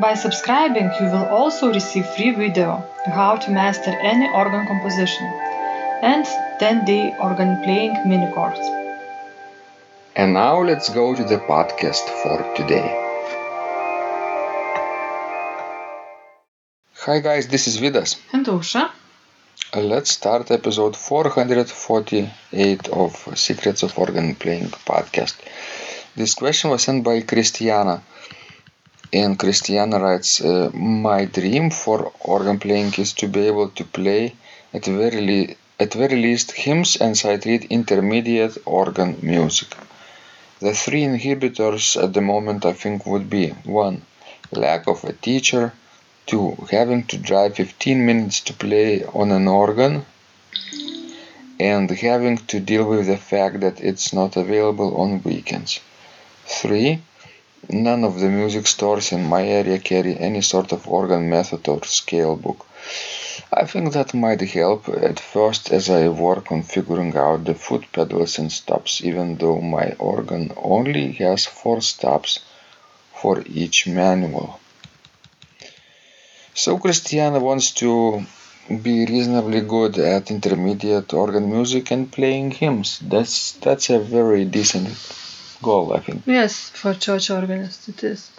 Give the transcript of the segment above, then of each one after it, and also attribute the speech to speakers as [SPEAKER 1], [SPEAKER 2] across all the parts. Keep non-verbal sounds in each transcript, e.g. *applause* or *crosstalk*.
[SPEAKER 1] By subscribing, you will also receive free video how to master any organ composition and 10-day organ playing mini course.
[SPEAKER 2] And now let's go to the podcast for today. Hi guys, this is Vidas.
[SPEAKER 1] And
[SPEAKER 2] Uh, Let's start episode 448 of Secrets of Organ Playing podcast. This question was sent by Christiana. And Christiana writes, uh, My dream for organ playing is to be able to play at very, le- at very least hymns and sight read intermediate organ music. The three inhibitors at the moment I think would be 1. Lack of a teacher, 2. Having to drive 15 minutes to play on an organ, and having to deal with the fact that it's not available on weekends. 3. None of the music stores in my area carry any sort of organ method or scale book. I think that might help at first as I work on figuring out the foot pedals and stops, even though my organ only has 4 stops for each manual. So Christiana wants to be reasonably good at intermediate organ music and playing hymns. That's that's a very decent goal, I think.
[SPEAKER 1] yes, for church organist it is.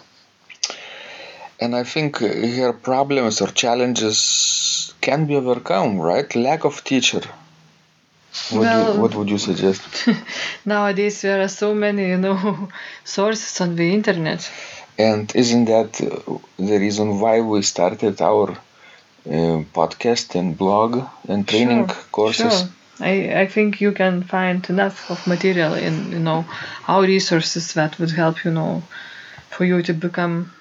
[SPEAKER 2] And I think uh, her problems or challenges can be overcome, right? Lack of teacher. What,
[SPEAKER 1] Well-
[SPEAKER 2] you, what would you suggest? *laughs*
[SPEAKER 1] Nowadays there are so many, you know, *laughs* sources on the internet.
[SPEAKER 2] And isn't that uh, the reason why we started our uh, podcast and blog and training
[SPEAKER 1] Sure,
[SPEAKER 2] courses?
[SPEAKER 1] Sure. I, I think you can find enough of material in you know our resources that would help you know for you to become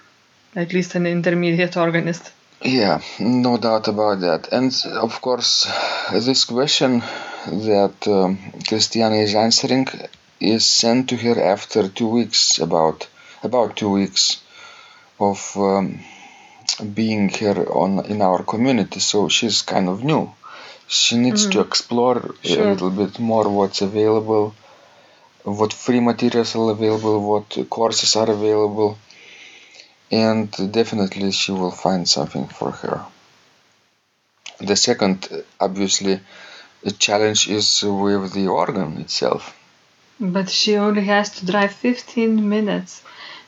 [SPEAKER 1] at least an intermediate organist.
[SPEAKER 2] Yeah, no doubt about that. And of course, this question that um, Christiana is answering is sent to her after two weeks, about about two weeks of um, being here on in our community. So she's kind of new. She needs to mm-hmm. explore a little bit more what's available, what free materials are available, what courses are available and definitely she will find something for her. The second, obviously, the challenge is with the organ itself.
[SPEAKER 1] But she only has to drive 15 minutes.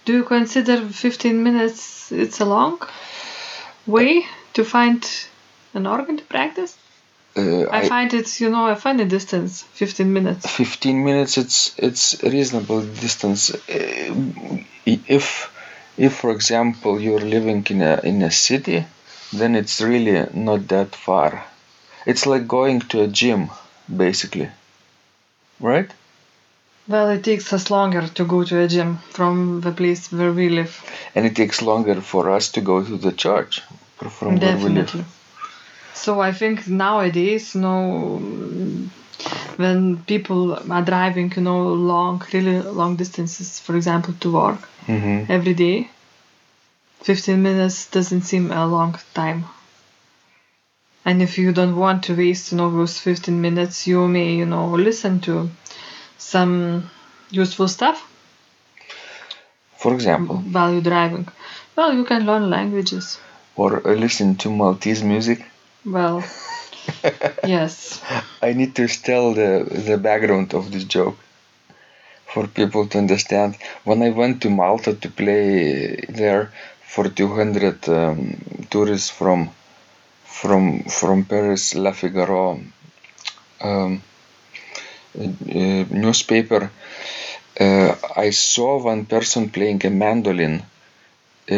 [SPEAKER 1] Do you consider 15 minutes it's a long way to find an organ to practice?
[SPEAKER 2] Uh,
[SPEAKER 1] I, find it's you know I find a distance 15 minutes.
[SPEAKER 2] 15 minutes it's it's reasonable distance Uh, if if for example you're living in a in a city then it's really not that far it's like going to a gym basically right
[SPEAKER 1] Well, it takes us longer to go to a gym from the place where we live.
[SPEAKER 2] and it takes longer for us to go to the church fr- from where we live
[SPEAKER 1] Definitely. So I think nowadays, you know, when people are driving, you know, long, really long distances, for example, to work
[SPEAKER 2] hmm
[SPEAKER 1] every day, 15 minutes doesn't seem a long time. And if you don't want to waste, you know, those 15 minutes, you may, you know, listen to some useful stuff
[SPEAKER 2] for example
[SPEAKER 1] while you're driving. Well, you can learn languages.
[SPEAKER 2] or listen to maltese music
[SPEAKER 1] Well, *laughs* yes.
[SPEAKER 2] I need to tell the the background of this joke for people to understand. When I went to Malta to play there for 200 um, tourists from from from Paris La Figaro um, uh, newspaper, uh, I saw one person playing a mandolin uh,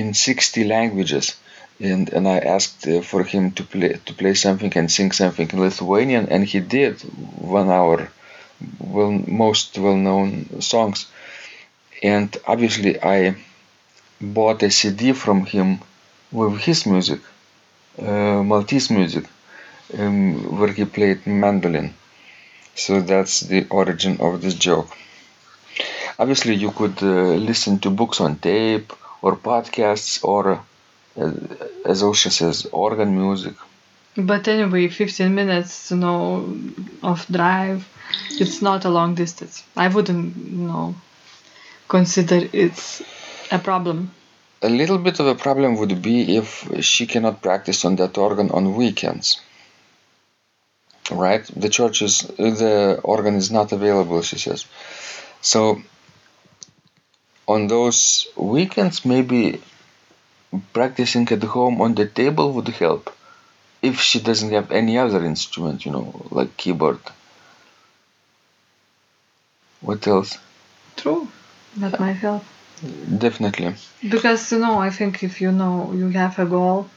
[SPEAKER 2] in 60 languages. And, and I asked uh, for him to play to play something and sing something in Lithuanian, and he did one hour, well most well-known songs. And obviously, I bought a CD from him with his music, uh, Maltese music, um, where he played mandolin. So that's the origin of this joke. Obviously, you could uh, listen to books on tape or podcasts or, as Aušra says, organ music.
[SPEAKER 1] But anyway, 15 minutes, you know, of drive, it's not a long distance. I wouldn't, you know, consider it's a problem.
[SPEAKER 2] A little bit of a problem would be if she cannot practice on that organ on weekends. Right? The church is, the organ is not available, she says. So, on those weekends, maybe practicing at home on the table would help if she doesn't have any other instrument, you know, like keyboard. What else?
[SPEAKER 1] True. That might help.
[SPEAKER 2] Definitely.
[SPEAKER 1] Because, you know, I think if you know you have a goal,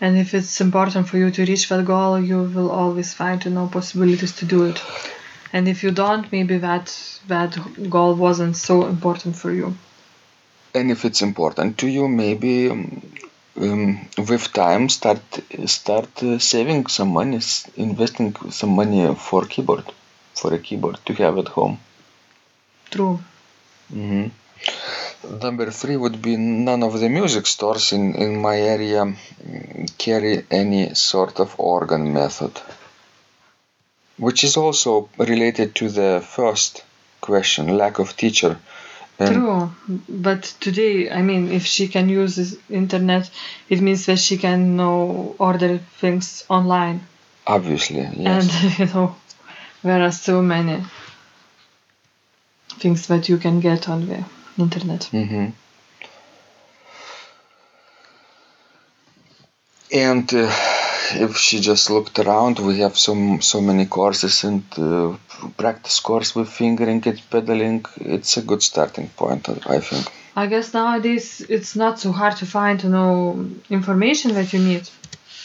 [SPEAKER 1] and if it's important for you to reach that goal, you will always find, you know, possibilities to do it. And if you don't, maybe that that goal wasn't so important for you.
[SPEAKER 2] And if it's important to you, maybe um, with time start start uh, saving some money, s- investing some money for keyboard, for a keyboard to have at home.
[SPEAKER 1] True.
[SPEAKER 2] hmm Number three would be none of the music stores in, in my area mm, carry any sort of organ method, which is also related to the first question lack of teacher. And
[SPEAKER 1] True. But today, I mean, if she can use this internet, it means that she can know order things online.
[SPEAKER 2] obviously, yes.
[SPEAKER 1] And *laughs* you know, there are so many things that you can get on the internet.
[SPEAKER 2] hmm And uh, if she just looked around, we have so so many courses and uh, practice course with fingering and pedaling. It's a good starting point, I think.
[SPEAKER 1] I guess nowadays it's not so hard to find, you know, information that you need,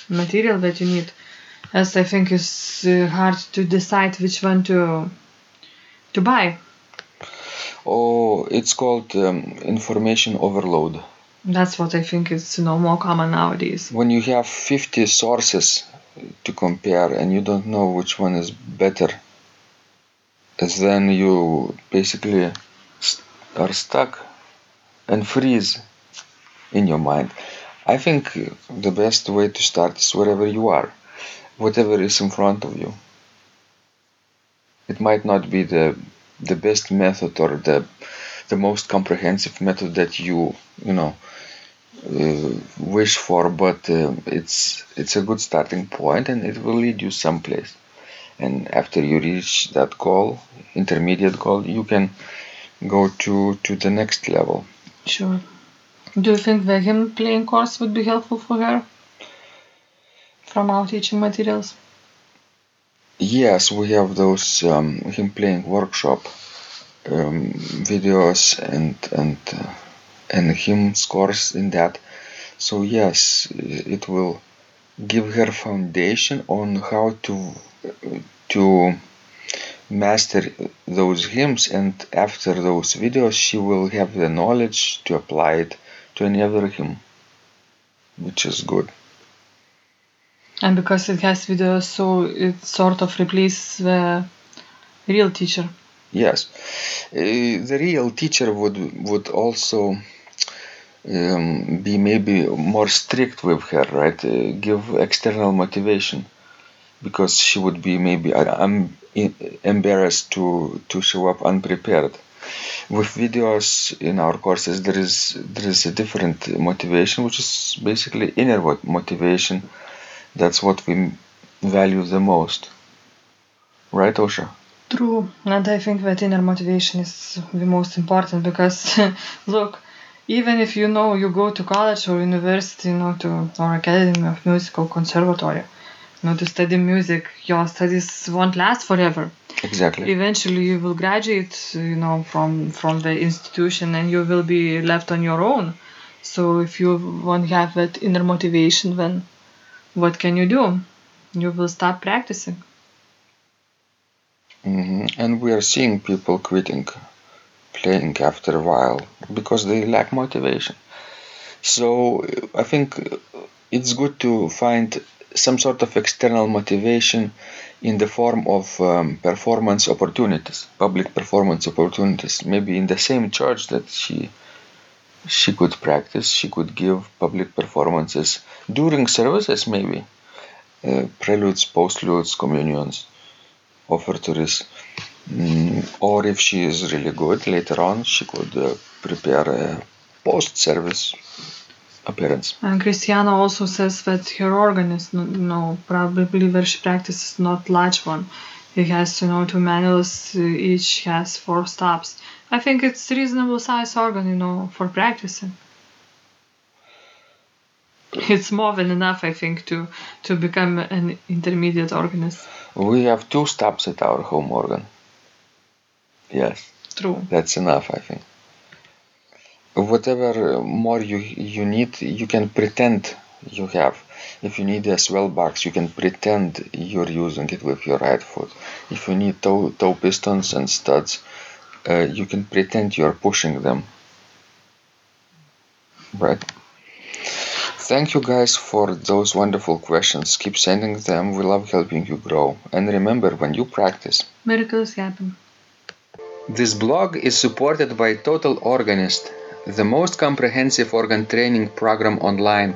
[SPEAKER 1] material that you need, as I think it's uh, hard to decide which one to to buy.
[SPEAKER 2] Oh, it's called um, information overload.
[SPEAKER 1] That's what I think is, know, more common nowadays.
[SPEAKER 2] When you have 50 sources to compare and you don't know which one is better, then you basically are stuck and freeze in your mind. I think the best way to start is wherever you are, whatever is in front of you. It might not be the the best method or the the most comprehensive method that you you know uh, wish for, but uh, it's it's a good starting point and it will lead you someplace. And after you reach that goal, intermediate goal, you can go to to the next level.
[SPEAKER 1] Sure. Do you think the hymn playing course would be helpful for her from our teaching materials?
[SPEAKER 2] Yes, we have those um, hymn playing workshop um, videos and and uh, and hymn scores in that. So yes, it will give her foundation on how to to master those hymns, and after those videos, she will have the knowledge to apply it to any other hymn, which is good.
[SPEAKER 1] And because it has videos, so it sort of replaces the real teacher.
[SPEAKER 2] Yes, uh, the real teacher would would also um, be maybe more strict with her, right? Uh, give external motivation because she would be maybe uh, um, embarrassed to to show up unprepared. With videos in our courses, there is there is a different motivation, which is basically inner motivation. That's what we value the most, right, Aušra?
[SPEAKER 1] True. And I think that inner motivation is the most important because, *laughs* look, even if you know you go to college or university, you know, to or academy of music or conservatory, you know, to study music, your studies won't last forever.
[SPEAKER 2] Exactly.
[SPEAKER 1] Eventually, you will graduate, you know, from from the institution, and you will be left on your own. So if you won't have that inner motivation, then what can you do? You will stop practicing.
[SPEAKER 2] Hmm And we are seeing people quitting playing after a while because they lack motivation. So I think it's good to find some sort of external motivation in the form of um, performance opportunities, public performance opportunities. Maybe in the same church that she she could practice, she could give public performances during services, maybe uh, preludes, postludes, communions, offertories. Mm, or if she is really good, later on she could uh, prepare a post-service appearance.
[SPEAKER 1] And Christiana also says that her organ is no, no probably where she practices not large one. It has you know two manuals, uh, each has four stops. I think it's reasonable size organ, you know, for practicing. It's more than enough, I think, to to become an intermediate organist.
[SPEAKER 2] We have two stops at our home organ. Yes,
[SPEAKER 1] True.
[SPEAKER 2] that's enough, I think. Whatever more you you need, you can pretend you have. If you need a swell box, you can pretend you're using it with your right foot. If you need toe, toe pistons and studs, uh, you can pretend you're pushing them. Right? Thank you guys for those wonderful questions. Keep sending them. We love helping you grow. And remember, when you practice,
[SPEAKER 1] Miracles happen.
[SPEAKER 2] this blog is supported by Total Organist, the most comprehensive organ training program online,